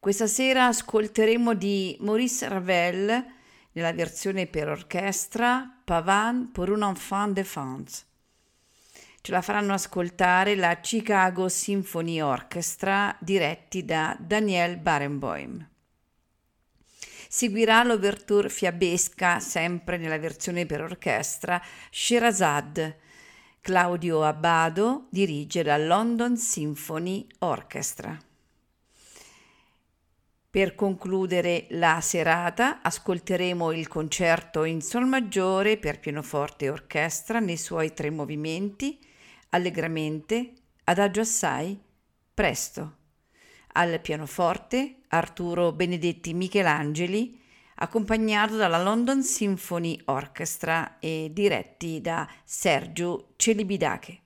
Questa sera ascolteremo di Maurice Ravel nella versione per orchestra Pavane pour un enfant de France. Ce la faranno ascoltare la Chicago Symphony Orchestra diretti da Daniel Barenboim. Seguirà l'ouverture fiabesca, sempre nella versione per orchestra, Sherazade Claudio Abbado dirige la London Symphony Orchestra. Per concludere la serata ascolteremo il concerto in Sol maggiore per pianoforte e orchestra nei suoi tre movimenti, allegramente, adagio assai, presto. Al pianoforte Arturo Benedetti Michelangeli, accompagnato dalla London Symphony Orchestra e diretti da Sergio Celibidache.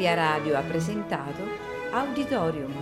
Ameria Radio ha presentato Auditorium.